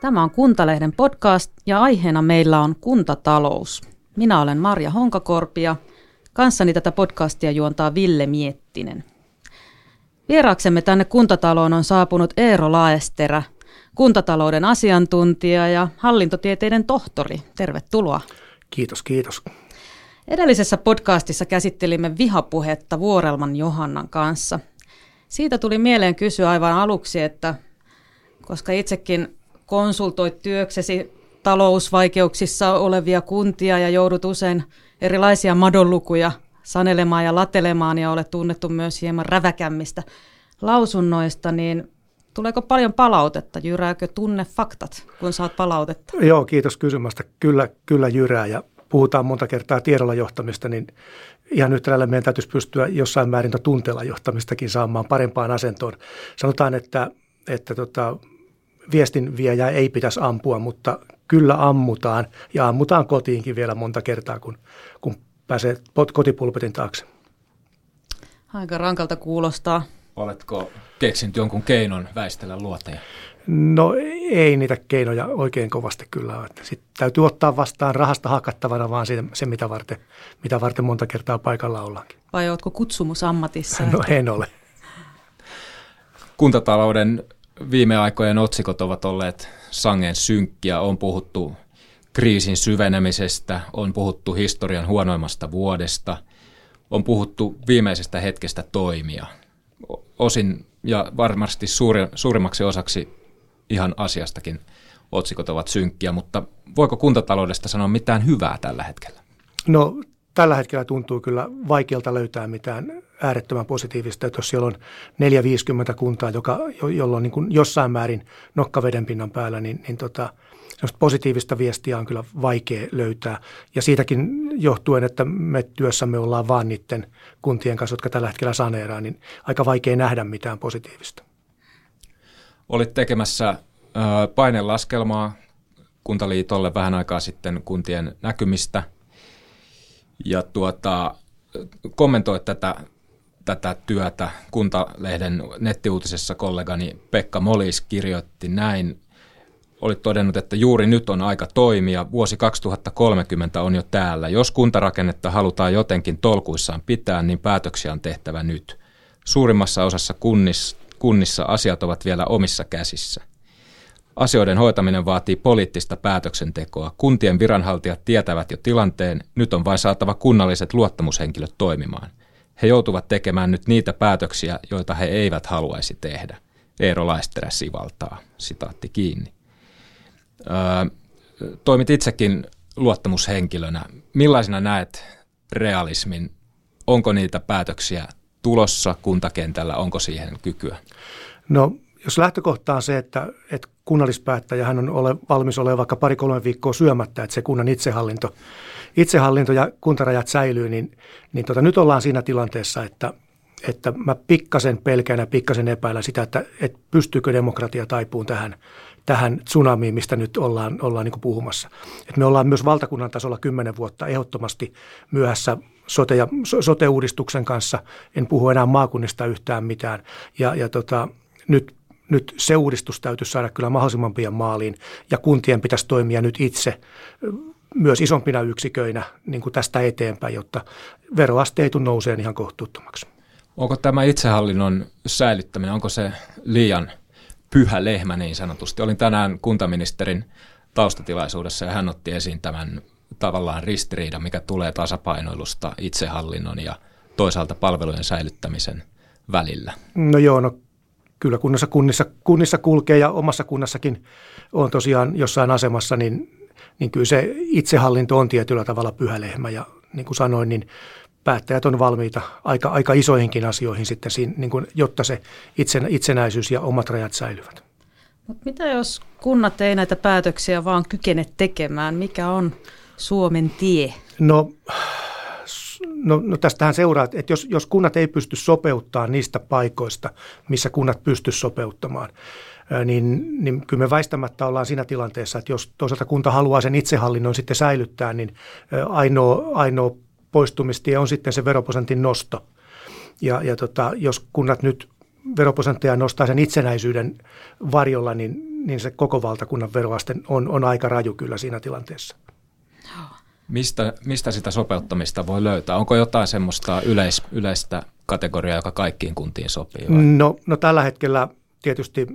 Tämä on Kuntalehden podcast ja aiheena meillä on kuntatalous. Minä olen Marja Honkakorpi ja kanssani tätä podcastia juontaa Ville Miettinen. Vieraaksemme tänne kuntataloon on saapunut Eero Laesterä, kuntatalouden asiantuntija ja hallintotieteiden tohtori. Tervetuloa. Kiitos, kiitos. Edellisessä podcastissa käsittelimme vihapuhetta Vuorelman Johannan kanssa. Siitä tuli mieleen kysyä aivan aluksi, että koska itsekin konsultoit työksesi talousvaikeuksissa olevia kuntia ja joudut usein erilaisia madonlukuja sanelemaan ja latelemaan ja olet tunnettu myös hieman räväkämmistä lausunnoista, niin tuleeko paljon palautetta? Jyrääkö tunne faktat, kun saat palautetta? Joo, kiitos kysymästä. Kyllä, kyllä jyrää ja puhutaan monta kertaa tiedolla johtamista, niin ihan yhtä lailla meidän täytyisi pystyä jossain määrin tunteella johtamistakin saamaan parempaan asentoon. Sanotaan, että, että tota, viestinviejää ei pitäisi ampua, mutta kyllä ammutaan ja ammutaan kotiinkin vielä monta kertaa, kun, kun pääsee kotipulpetin taakse. Aika rankalta kuulostaa. Oletko keksinyt jonkun keinon väistellä luoteja? No ei niitä keinoja oikein kovasti kyllä Sitten täytyy ottaa vastaan rahasta hakattavana vaan siitä, se, mitä varten, mitä varten monta kertaa paikalla ollaankin. Vai oletko kutsumusammatissa? No en ole. Kuntatalouden viime aikojen otsikot ovat olleet sangen synkkiä. On puhuttu kriisin syvenemisestä, on puhuttu historian huonoimmasta vuodesta, on puhuttu viimeisestä hetkestä toimia. Osin ja varmasti suuri, suurimmaksi osaksi ihan asiastakin otsikot ovat synkkiä, mutta voiko kuntataloudesta sanoa mitään hyvää tällä hetkellä? No tällä hetkellä tuntuu kyllä vaikealta löytää mitään äärettömän positiivista, että jos siellä on 450 kuntaa, joka, jolla on niin jossain määrin nokkaveden pinnan päällä, niin, niin tota, positiivista viestiä on kyllä vaikea löytää. Ja siitäkin johtuen, että me työssämme ollaan vaan niiden kuntien kanssa, jotka tällä hetkellä saneeraa, niin aika vaikea nähdä mitään positiivista. Olit tekemässä painelaskelmaa Kuntaliitolle vähän aikaa sitten kuntien näkymistä – ja tuota, kommentoit tätä, tätä työtä. Kuntalehden nettiuutisessa kollegani Pekka Molis kirjoitti näin. Olit todennut, että juuri nyt on aika toimia. Vuosi 2030 on jo täällä. Jos kuntarakennetta halutaan jotenkin tolkuissaan pitää, niin päätöksiä on tehtävä nyt. Suurimmassa osassa kunnissa, kunnissa asiat ovat vielä omissa käsissä. Asioiden hoitaminen vaatii poliittista päätöksentekoa. Kuntien viranhaltijat tietävät jo tilanteen, nyt on vain saatava kunnalliset luottamushenkilöt toimimaan. He joutuvat tekemään nyt niitä päätöksiä, joita he eivät haluaisi tehdä. Eero Laisterä sivaltaa, sitaatti kiinni. Toimit itsekin luottamushenkilönä. Millaisena näet realismin? Onko niitä päätöksiä tulossa kuntakentällä? Onko siihen kykyä? No jos lähtökohta on se, että, että kunnallispäättäjä hän on ole, valmis olemaan vaikka pari-kolme viikkoa syömättä, että se kunnan itsehallinto, itsehallinto ja kuntarajat säilyy, niin, niin tota, nyt ollaan siinä tilanteessa, että, että mä pikkasen pelkään ja pikkasen epäillä sitä, että, että pystyykö demokratia taipuun tähän, tähän tsunamiin, mistä nyt ollaan, ollaan niin puhumassa. Et me ollaan myös valtakunnan tasolla kymmenen vuotta ehdottomasti myöhässä sote- ja, sote-uudistuksen kanssa. En puhu enää maakunnista yhtään mitään. Ja, ja tota, nyt nyt se uudistus täytyisi saada kyllä mahdollisimman pian maaliin ja kuntien pitäisi toimia nyt itse myös isompina yksiköinä niin kuin tästä eteenpäin, jotta veroaste ei nouseen ihan kohtuuttomaksi. Onko tämä itsehallinnon säilyttäminen, onko se liian pyhä lehmä niin sanotusti? Olin tänään kuntaministerin taustatilaisuudessa ja hän otti esiin tämän tavallaan ristiriidan, mikä tulee tasapainoilusta itsehallinnon ja toisaalta palvelujen säilyttämisen välillä. No joo, no kyllä kunnassa, kunnissa, kunnissa kulkee ja omassa kunnassakin on tosiaan jossain asemassa, niin, niin kyllä se itsehallinto on tietyllä tavalla pyhä lehmä ja niin kuin sanoin, niin päättäjät on valmiita aika, aika isoihinkin asioihin sitten, siinä, niin kuin, jotta se itsen, itsenäisyys ja omat rajat säilyvät. Mut mitä jos kunnat ei näitä päätöksiä vaan kykene tekemään? Mikä on Suomen tie? No No, no tästähän seuraa, että jos, jos kunnat ei pysty sopeuttamaan niistä paikoista, missä kunnat pysty sopeuttamaan, niin, niin kyllä me väistämättä ollaan siinä tilanteessa, että jos toisaalta kunta haluaa sen itsehallinnon sitten säilyttää, niin ainoa, ainoa poistumistie on sitten se veroprosentin nosto. Ja, ja tota, jos kunnat nyt veroprosentteja nostaa sen itsenäisyyden varjolla, niin, niin se koko valtakunnan veroaste on, on aika raju kyllä siinä tilanteessa. Mistä, mistä sitä sopeuttamista voi löytää? Onko jotain semmoista yleis, yleistä kategoriaa, joka kaikkiin kuntiin sopii? Vai? No, no tällä hetkellä tietysti,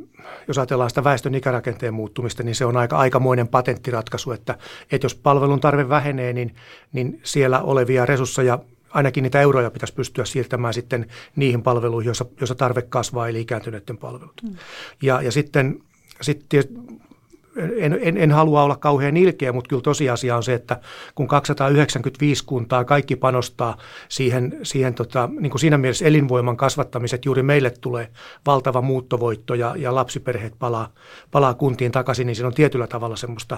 jos ajatellaan sitä väestön ikärakenteen muuttumista, niin se on aika aikamoinen patenttiratkaisu, että, että jos palvelun tarve vähenee, niin, niin siellä olevia resursseja ainakin niitä euroja pitäisi pystyä siirtämään sitten niihin palveluihin, joissa, joissa tarve kasvaa, eli ikääntyneiden palvelut. Mm. Ja, ja sitten, sitten en, en, en halua olla kauhean ilkeä, mutta kyllä tosiasia on se, että kun 295 kuntaa kaikki panostaa siihen, siihen tota, niin kuin siinä mielessä elinvoiman kasvattamiset, juuri meille tulee valtava muuttovoitto ja, ja lapsiperheet palaa, palaa kuntiin takaisin, niin siinä on tietyllä tavalla semmoista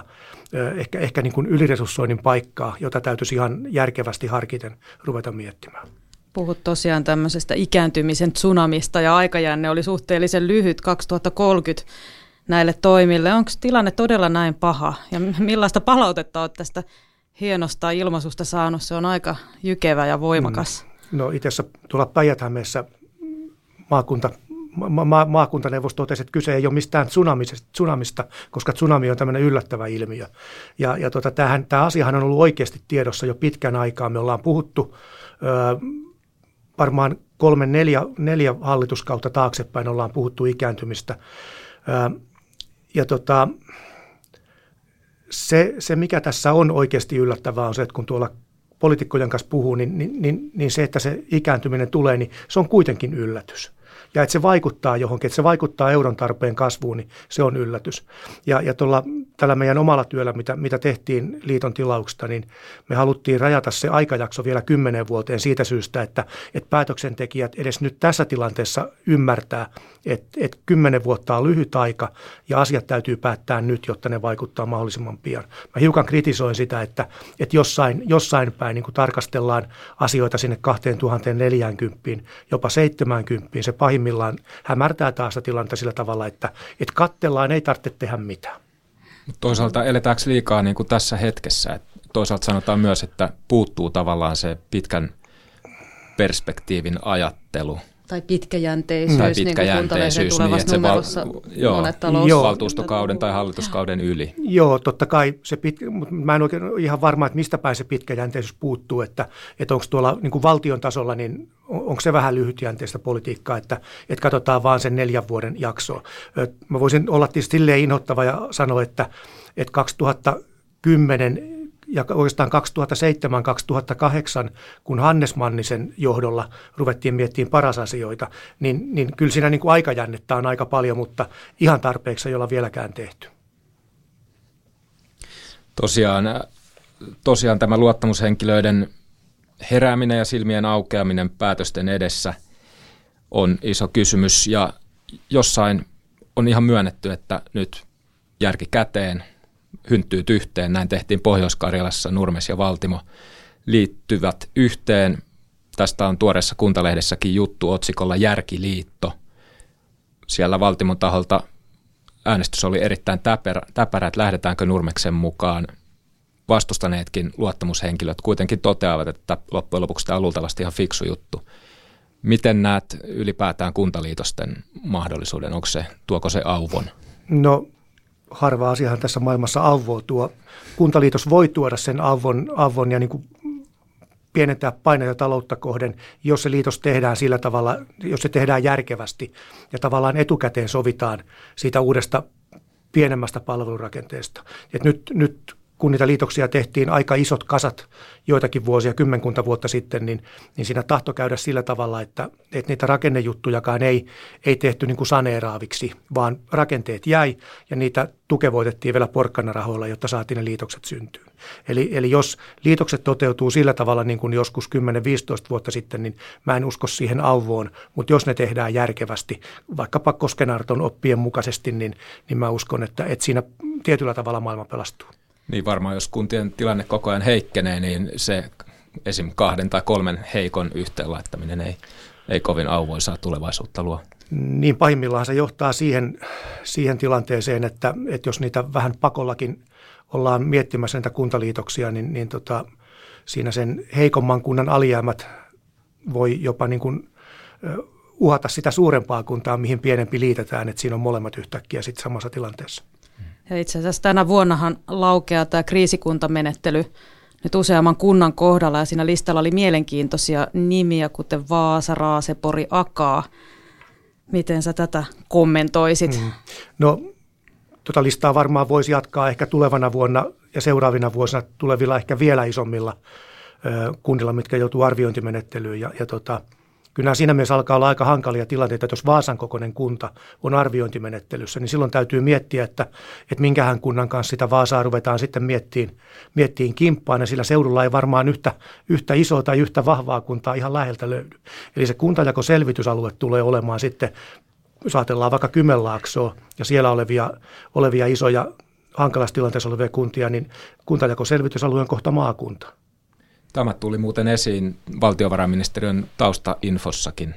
ehkä, ehkä niin kuin yliresurssoinnin paikkaa, jota täytyisi ihan järkevästi harkiten ruveta miettimään. Puhut tosiaan tämmöisestä ikääntymisen tsunamista ja aikajänne oli suhteellisen lyhyt 2030 näille toimille. Onko tilanne todella näin paha ja millaista palautetta olet tästä hienosta ilmaisusta saanut? Se on aika jykevä ja voimakas. Mm. No itse asiassa tuolla päijät maakunta ma- ma- maakuntaneuvosto totesi, että kyse ei ole mistään tsunamista, koska tsunami on tämmöinen yllättävä ilmiö. Ja, ja tota, tämähän, tämä asiahan on ollut oikeasti tiedossa jo pitkän aikaa. Me ollaan puhuttu ö, varmaan kolme, neljä, neljä hallituskautta taaksepäin ollaan puhuttu ikääntymistä. Ja tota, se, se, mikä tässä on oikeasti yllättävää, on se, että kun tuolla poliitikkojen kanssa puhuu, niin, niin, niin, niin se, että se ikääntyminen tulee, niin se on kuitenkin yllätys ja että se vaikuttaa johonkin, että se vaikuttaa euron tarpeen kasvuun, niin se on yllätys. Ja, ja tuolla, tällä meidän omalla työllä, mitä, mitä tehtiin liiton tilauksesta, niin me haluttiin rajata se aikajakso vielä kymmenen vuoteen siitä syystä, että, että päätöksentekijät edes nyt tässä tilanteessa ymmärtää, että, että kymmenen vuotta on lyhyt aika ja asiat täytyy päättää nyt, jotta ne vaikuttaa mahdollisimman pian. Mä hiukan kritisoin sitä, että, että jossain, jossain päin niin tarkastellaan asioita sinne 2040, jopa 70, se pahimmillaan hämärtää taas tilannetta sillä tavalla, että, että kattellaan ei tarvitse tehdä mitään. Toisaalta eletäänkö liikaa niin kuin tässä hetkessä? Toisaalta sanotaan myös, että puuttuu tavallaan se pitkän perspektiivin ajattelu – tai pitkäjänteisyys, tai pitkäjänteisyys niin kuin niin, numerossa val, joo, monet talous... Joo, valtuustokauden tai hallituskauden yli. Joo, totta kai. Se pit, mutta mä en oikein ihan varma, että mistä päin se pitkäjänteisyys puuttuu, että, että onko tuolla niin kuin valtion tasolla, niin onko se vähän lyhytjänteistä politiikkaa, että, että katsotaan vaan sen neljän vuoden jaksoa. Mä voisin olla tietysti silleen inhottava ja sanoa, että, että 2010 ja oikeastaan 2007-2008, kun Hannes Mannisen johdolla ruvettiin miettimään paras asioita, niin, niin kyllä siinä niin kuin aikajännettä on aika paljon, mutta ihan tarpeeksi ei olla vieläkään tehty. Tosiaan, tosiaan tämä luottamushenkilöiden herääminen ja silmien aukeaminen päätösten edessä on iso kysymys ja jossain on ihan myönnetty, että nyt järki käteen – hynttyyt yhteen. Näin tehtiin Pohjois-Karjalassa, Nurmes ja Valtimo liittyvät yhteen. Tästä on tuoreessa kuntalehdessäkin juttu otsikolla Järkiliitto. Siellä Valtimon taholta äänestys oli erittäin täpärä, täpärä että lähdetäänkö Nurmeksen mukaan. Vastustaneetkin luottamushenkilöt kuitenkin toteavat, että loppujen lopuksi tämä on luultavasti ihan fiksu juttu. Miten näet ylipäätään kuntaliitosten mahdollisuuden? Onko se, tuoko se auvon? No harva asiahan tässä maailmassa avoutuu. Kuntaliitos voi tuoda sen avon, avon ja niin kuin pienentää paineita taloutta kohden, jos se liitos tehdään sillä tavalla, jos se tehdään järkevästi ja tavallaan etukäteen sovitaan siitä uudesta pienemmästä palvelurakenteesta. Et nyt, nyt kun niitä liitoksia tehtiin aika isot kasat joitakin vuosia, kymmenkunta vuotta sitten, niin, niin siinä tahto käydä sillä tavalla, että, että niitä rakennejuttujakaan ei, ei tehty niin kuin saneeraaviksi, vaan rakenteet jäi ja niitä tukevoitettiin vielä porkkanarahoilla, jotta saatiin ne liitokset syntyä. Eli, eli jos liitokset toteutuu sillä tavalla niin kuin joskus 10-15 vuotta sitten, niin mä en usko siihen auvoon, mutta jos ne tehdään järkevästi, vaikkapa Koskenarton oppien mukaisesti, niin, niin mä uskon, että, että siinä tietyllä tavalla maailma pelastuu. Niin varmaan, jos kuntien tilanne koko ajan heikkenee, niin se esim. kahden tai kolmen heikon yhteenlaittaminen ei, ei kovin auvoisaa tulevaisuutta luo. Niin pahimmillaan se johtaa siihen, siihen tilanteeseen, että, että jos niitä vähän pakollakin ollaan miettimässä näitä kuntaliitoksia, niin, niin tota, siinä sen heikomman kunnan alijäämät voi jopa niin kuin, uhata sitä suurempaa kuntaa, mihin pienempi liitetään, että siinä on molemmat yhtäkkiä sitten samassa tilanteessa. Ja itse asiassa tänä vuonnahan laukeaa tämä kriisikuntamenettely nyt useamman kunnan kohdalla ja siinä listalla oli mielenkiintoisia nimiä, kuten Vaasa, Raasepori, Akaa. Miten sä tätä kommentoisit? Mm. No, tuota listaa varmaan voisi jatkaa ehkä tulevana vuonna ja seuraavina vuosina tulevilla ehkä vielä isommilla kunnilla, mitkä joutuu arviointimenettelyyn. Ja, ja tota, kyllä siinä mielessä alkaa olla aika hankalia tilanteita, että jos Vaasan kokoinen kunta on arviointimenettelyssä, niin silloin täytyy miettiä, että, että minkähän kunnan kanssa sitä Vaasaa ruvetaan sitten miettiin, miettiin kimppaan, ja sillä seudulla ei varmaan yhtä, yhtä isoa tai yhtä vahvaa kuntaa ihan läheltä löydy. Eli se kuntajakoselvitysalue tulee olemaan sitten, jos ajatellaan vaikka Kymenlaaksoa ja siellä olevia, olevia isoja hankalassa tilanteessa olevia kuntia, niin kuntajakoselvitysalue on kohta maakunta. Tämä tuli muuten esiin valtiovarainministeriön taustainfossakin,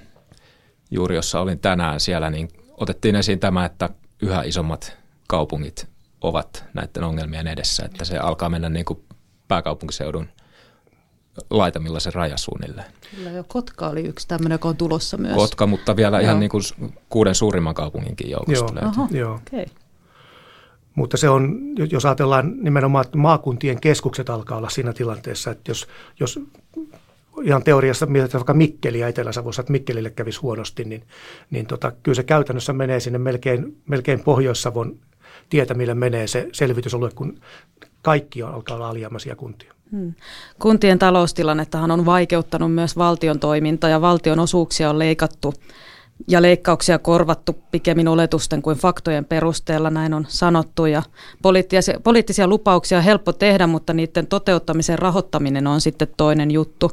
juuri jossa olin tänään siellä, niin otettiin esiin tämä, että yhä isommat kaupungit ovat näiden ongelmien edessä, että se alkaa mennä niin kuin pääkaupunkiseudun laitamilla se raja suunnilleen. Kyllä jo Kotka oli yksi tämmöinen, joka on tulossa myös. Kotka, mutta vielä Joo. ihan niin kuin kuuden suurimman kaupunginkin joukosta Joo. löytyy. Aha, Joo. Okay. Mutta se on, jos ajatellaan nimenomaan, että maakuntien keskukset alkaa olla siinä tilanteessa, että jos, jos ihan teoriassa mietitään vaikka Mikkeliä Etelä-Savossa, että Mikkelille kävisi huonosti, niin, niin tota, kyllä se käytännössä menee sinne melkein, melkein Pohjois-Savon tietä, millä menee se selvitysalue, kun kaikki alkaa olla alijäämäisiä kuntia. Hmm. Kuntien taloustilannettahan on vaikeuttanut myös valtion toiminta ja valtion osuuksia on leikattu ja leikkauksia korvattu pikemmin oletusten kuin faktojen perusteella, näin on sanottu. Ja poliittisia, poliittisia lupauksia on helppo tehdä, mutta niiden toteuttamisen rahoittaminen on sitten toinen juttu.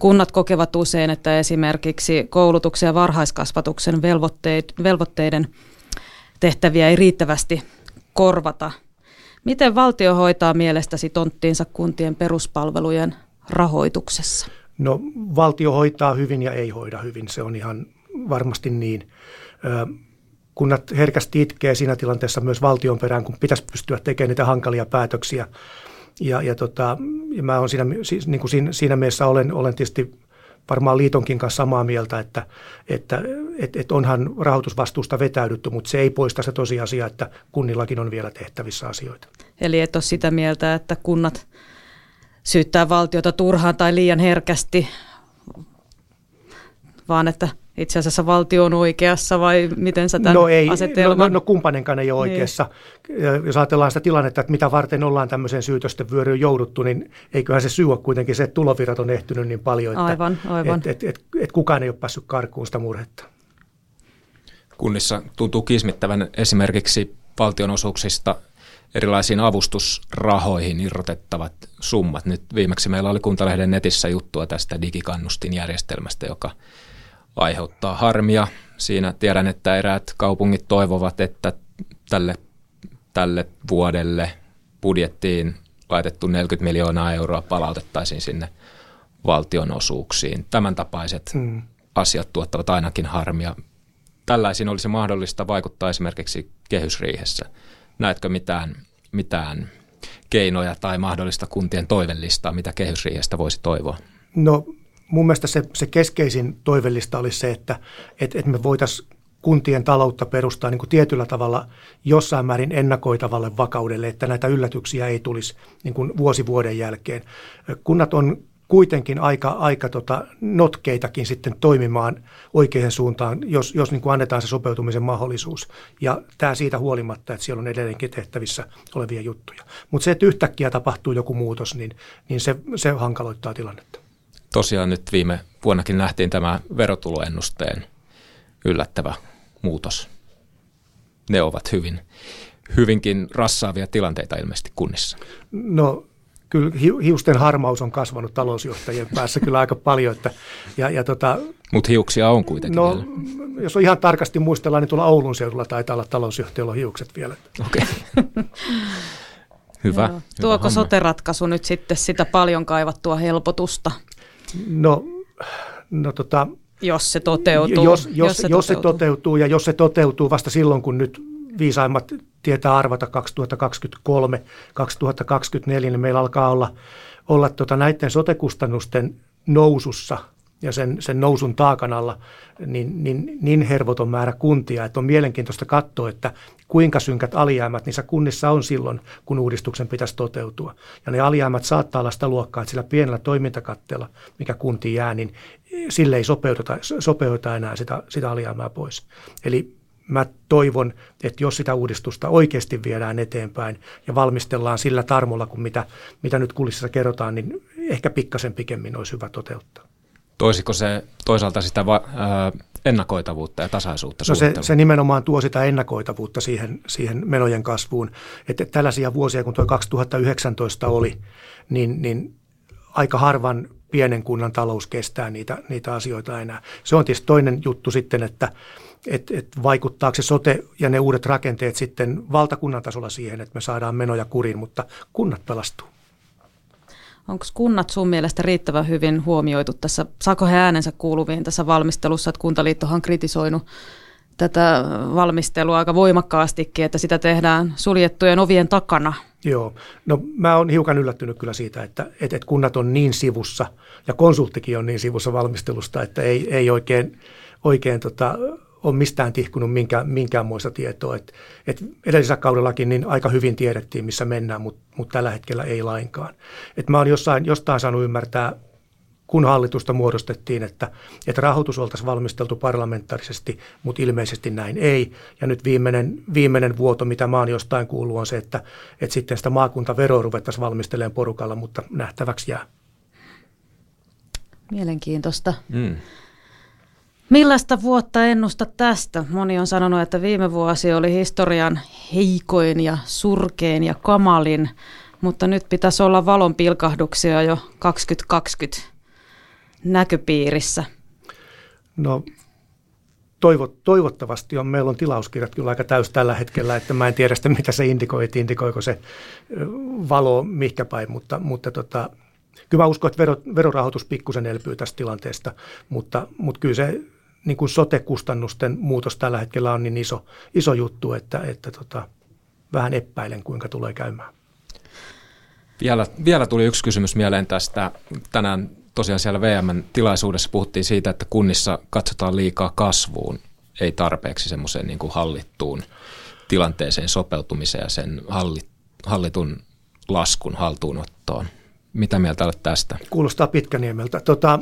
Kunnat kokevat usein, että esimerkiksi koulutuksen ja varhaiskasvatuksen velvoitteiden tehtäviä ei riittävästi korvata. Miten valtio hoitaa mielestäsi tonttiinsa kuntien peruspalvelujen rahoituksessa? No valtio hoitaa hyvin ja ei hoida hyvin, se on ihan varmasti niin. Kunnat herkästi itkee siinä tilanteessa myös valtion perään, kun pitäisi pystyä tekemään niitä hankalia päätöksiä. Ja, ja, tota, ja mä olen siinä, niin kuin siinä, siinä mielessä olen, olen tietysti varmaan liitonkin kanssa samaa mieltä, että, että et, et onhan rahoitusvastuusta vetäydytty, mutta se ei poista se tosiasia, että kunnillakin on vielä tehtävissä asioita. Eli et ole sitä mieltä, että kunnat syyttää valtiota turhaan tai liian herkästi, vaan että itse asiassa valtio on oikeassa vai miten sä tämän no ei, asetelman? No, no, no kumppanenkaan ei ole niin. oikeassa. Niin. Jos ajatellaan sitä tilannetta, että mitä varten ollaan tämmöiseen syytösten vyöryyn jouduttu, niin eiköhän se syy ole kuitenkin se, että tulovirrat on ehtynyt niin paljon, että aivan, aivan. Et, et, et, et kukaan ei ole päässyt karkuun sitä murhetta. Kunnissa tuntuu kismittävän esimerkiksi valtionosuuksista erilaisiin avustusrahoihin irrotettavat summat. Nyt viimeksi meillä oli Kuntalehden netissä juttua tästä digikannustinjärjestelmästä, joka – aiheuttaa harmia. Siinä tiedän, että eräät kaupungit toivovat, että tälle, tälle vuodelle budjettiin laitettu 40 miljoonaa euroa palautettaisiin sinne valtionosuuksiin. Tämän tapaiset hmm. asiat tuottavat ainakin harmia. Tällaisiin olisi mahdollista vaikuttaa esimerkiksi kehysriihessä. Näetkö mitään, mitään keinoja tai mahdollista kuntien toivellistaa, mitä kehysriihestä voisi toivoa? No mun mielestä se, se keskeisin toivellista olisi se, että et, et me voitaisiin kuntien taloutta perustaa niin kuin tietyllä tavalla jossain määrin ennakoitavalle vakaudelle, että näitä yllätyksiä ei tulisi niin kuin vuosi vuoden jälkeen. Kunnat on kuitenkin aika, aika tota notkeitakin sitten toimimaan oikeaan suuntaan, jos, jos niin kuin annetaan se sopeutumisen mahdollisuus. Ja tämä siitä huolimatta, että siellä on edelleenkin tehtävissä olevia juttuja. Mutta se, että yhtäkkiä tapahtuu joku muutos, niin, niin se, se hankaloittaa tilannetta tosiaan nyt viime vuonnakin nähtiin tämä verotuloennusteen yllättävä muutos. Ne ovat hyvin, hyvinkin rassaavia tilanteita ilmeisesti kunnissa. No kyllä hiusten harmaus on kasvanut talousjohtajien päässä kyllä aika paljon. Että, ja, ja tota, Mutta hiuksia on kuitenkin No, vielä. jos on ihan tarkasti muistellaan, niin tuolla Oulun seudulla taitaa olla talousjohtajalla hiukset vielä. Okei. Okay. hyvä. Joo. hyvä Tuoko homma. sote-ratkaisu nyt sitten sitä paljon kaivattua helpotusta? No, no tota, jos se toteutuu. Jos, jos, jos, se, jos toteutuu. se toteutuu ja jos se toteutuu vasta silloin, kun nyt viisaimmat tietää arvata 2023, 2024, niin meillä alkaa olla, olla tota näiden sotekustannusten nousussa ja sen, sen nousun taakan alla niin, niin, niin hervoton määrä kuntia, että on mielenkiintoista katsoa, että kuinka synkät alijäämät niissä kunnissa on silloin, kun uudistuksen pitäisi toteutua. Ja ne alijäämät saattaa olla sitä luokkaa, että sillä pienellä toimintakatteella, mikä kuntiin jää, niin sille ei sopeuteta, sopeuteta enää sitä, sitä alijäämää pois. Eli mä toivon, että jos sitä uudistusta oikeasti viedään eteenpäin ja valmistellaan sillä tarmolla kuin mitä, mitä nyt kulississa kerrotaan, niin ehkä pikkasen pikemmin olisi hyvä toteuttaa. Toisiko se toisaalta sitä va- ennakoitavuutta ja tasaisuutta? No se, se nimenomaan tuo sitä ennakoitavuutta siihen, siihen menojen kasvuun. Että tällaisia vuosia, kun tuo 2019 oli, niin, niin aika harvan pienen kunnan talous kestää niitä, niitä asioita enää. Se on tietysti toinen juttu sitten, että et, et vaikuttaako se sote ja ne uudet rakenteet sitten valtakunnan tasolla siihen, että me saadaan menoja kuriin, mutta kunnat pelastuu. Onko kunnat sun mielestä riittävän hyvin huomioitu tässä, saako he äänensä kuuluviin tässä valmistelussa, että Kuntaliittohan on kritisoinut tätä valmistelua aika voimakkaastikin, että sitä tehdään suljettujen ovien takana. Joo, no mä oon hiukan yllättynyt kyllä siitä, että, että, että kunnat on niin sivussa ja konsulttikin on niin sivussa valmistelusta, että ei, ei oikein, oikein tota, ole mistään tihkunut minkä, minkäänmoista tietoa. Et, et edellisellä kaudellakin niin aika hyvin tiedettiin, missä mennään, mutta mut tällä hetkellä ei lainkaan. Et mä oon jossain, jostain saanut ymmärtää, kun hallitusta muodostettiin, että, että rahoitus oltaisiin valmisteltu parlamentaarisesti, mutta ilmeisesti näin ei. Ja nyt viimeinen, viimeinen vuoto, mitä mä oon jostain kuullut, on se, että, että sitten sitä maakuntaveroa ruvettaisiin valmistelemaan porukalla, mutta nähtäväksi jää. Mielenkiintoista. Mm. Millaista vuotta ennusta tästä? Moni on sanonut, että viime vuosi oli historian heikoin ja surkein ja kamalin, mutta nyt pitäisi olla valon pilkahduksia jo 2020 näköpiirissä. No toivot, toivottavasti on. Meillä on tilauskirjat kyllä aika täys tällä hetkellä, että mä en tiedä sitä, mitä se indikoi, että indikoiko se valo mihinkä päin, mutta, mutta tota, kyllä mä uskon, että vero, verorahoitus pikkusen elpyy tästä tilanteesta, mutta, mutta kyllä se niin kuin sote-kustannusten muutos tällä hetkellä on niin iso, iso juttu, että, että tota, vähän epäilen, kuinka tulee käymään. Vielä, vielä tuli yksi kysymys mieleen tästä. Tänään tosiaan siellä VM-tilaisuudessa puhuttiin siitä, että kunnissa katsotaan liikaa kasvuun, ei tarpeeksi semmoiseen niin kuin hallittuun tilanteeseen sopeutumiseen ja sen hallitun laskun haltuunottoon. Mitä mieltä olet tästä? Kuulostaa Pitkäniemeltä. Tota,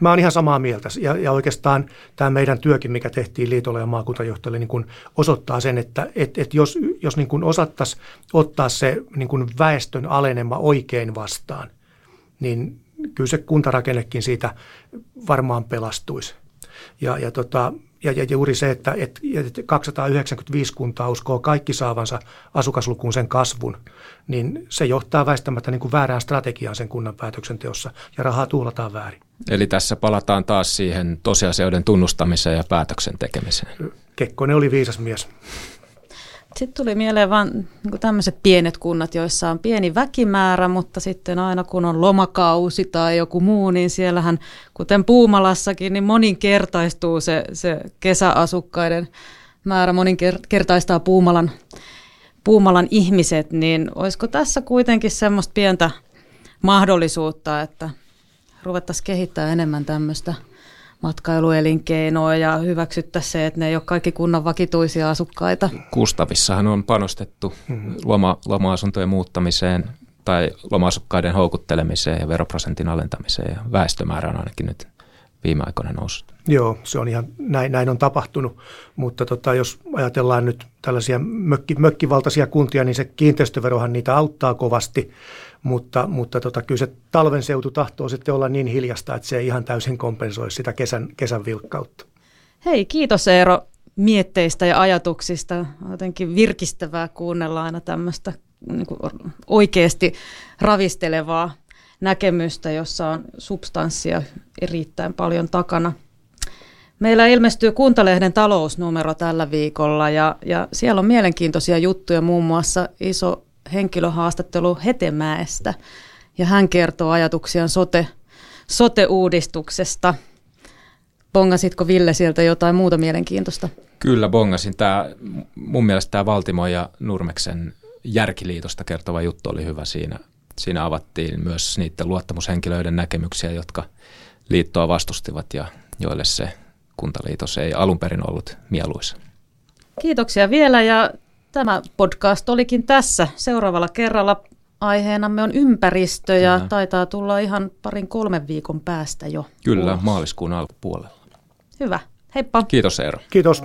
Mä oon ihan samaa mieltä ja, ja oikeastaan tämä meidän työkin, mikä tehtiin liitolle ja maakuntajohtajille, niin kun osoittaa sen, että et, et jos, jos niin kun osattaisiin ottaa se niin kun väestön alenema oikein vastaan, niin kyllä se kuntarakennekin siitä varmaan pelastuisi. Ja, ja tota, ja, ja juuri se, että, että 295 kuntaa uskoo kaikki saavansa asukaslukuun sen kasvun, niin se johtaa väistämättä niin kuin väärään strategiaan sen kunnan päätöksenteossa ja rahaa tuhlataan väärin. Eli tässä palataan taas siihen tosiasioiden tunnustamiseen ja päätöksen tekemiseen. Kekkonen oli viisas mies. Sitten tuli mieleen vain niin tämmöiset pienet kunnat, joissa on pieni väkimäärä, mutta sitten aina kun on lomakausi tai joku muu, niin siellähän, kuten Puumalassakin, niin moninkertaistuu se, se kesäasukkaiden määrä, moninkertaistaa Puumalan, Puumalan ihmiset, niin olisiko tässä kuitenkin semmoista pientä mahdollisuutta, että ruvettaisiin kehittää enemmän tämmöistä – matkailuelinkeinoa ja hyväksyttäisiin se, että ne ei ole kaikki kunnan vakituisia asukkaita. Kustavissahan on panostettu mm-hmm. loma, loma-asuntojen muuttamiseen tai loma-asukkaiden houkuttelemiseen ja veroprosentin alentamiseen ja väestömäärä on ainakin nyt viime aikoina noussut. Joo, se on ihan, näin, näin on tapahtunut, mutta tota, jos ajatellaan nyt tällaisia mökki, mökkivaltaisia kuntia, niin se kiinteistöverohan niitä auttaa kovasti, mutta, mutta tota, kyllä se talven seutu tahtoo sitten olla niin hiljasta, että se ei ihan täysin kompensoi sitä kesän, kesän vilkkautta. Hei, kiitos Eero mietteistä ja ajatuksista. Jotenkin virkistävää kuunnella aina tämmöistä niin oikeasti ravistelevaa näkemystä, jossa on substanssia erittäin paljon takana. Meillä ilmestyy Kuntalehden talousnumero tällä viikolla ja, ja siellä on mielenkiintoisia juttuja, muun muassa iso henkilöhaastattelu Hetemäestä ja hän kertoo ajatuksiaan sote, sote-uudistuksesta. Bongasitko Ville sieltä jotain muuta mielenkiintoista? Kyllä bongasin. Tämä, mun mielestä tämä Valtimo ja Nurmeksen järkiliitosta kertova juttu oli hyvä siinä. Siinä avattiin myös niiden luottamushenkilöiden näkemyksiä, jotka liittoa vastustivat ja joille se kuntaliitos ei alun perin ollut mieluisa. Kiitoksia vielä ja tämä podcast olikin tässä. Seuraavalla kerralla aiheenamme on ympäristö ja Kyllä. taitaa tulla ihan parin kolmen viikon päästä jo. Kyllä, ulos. maaliskuun alkupuolella. Hyvä. Heippa. Kiitos Eero. Kiitos.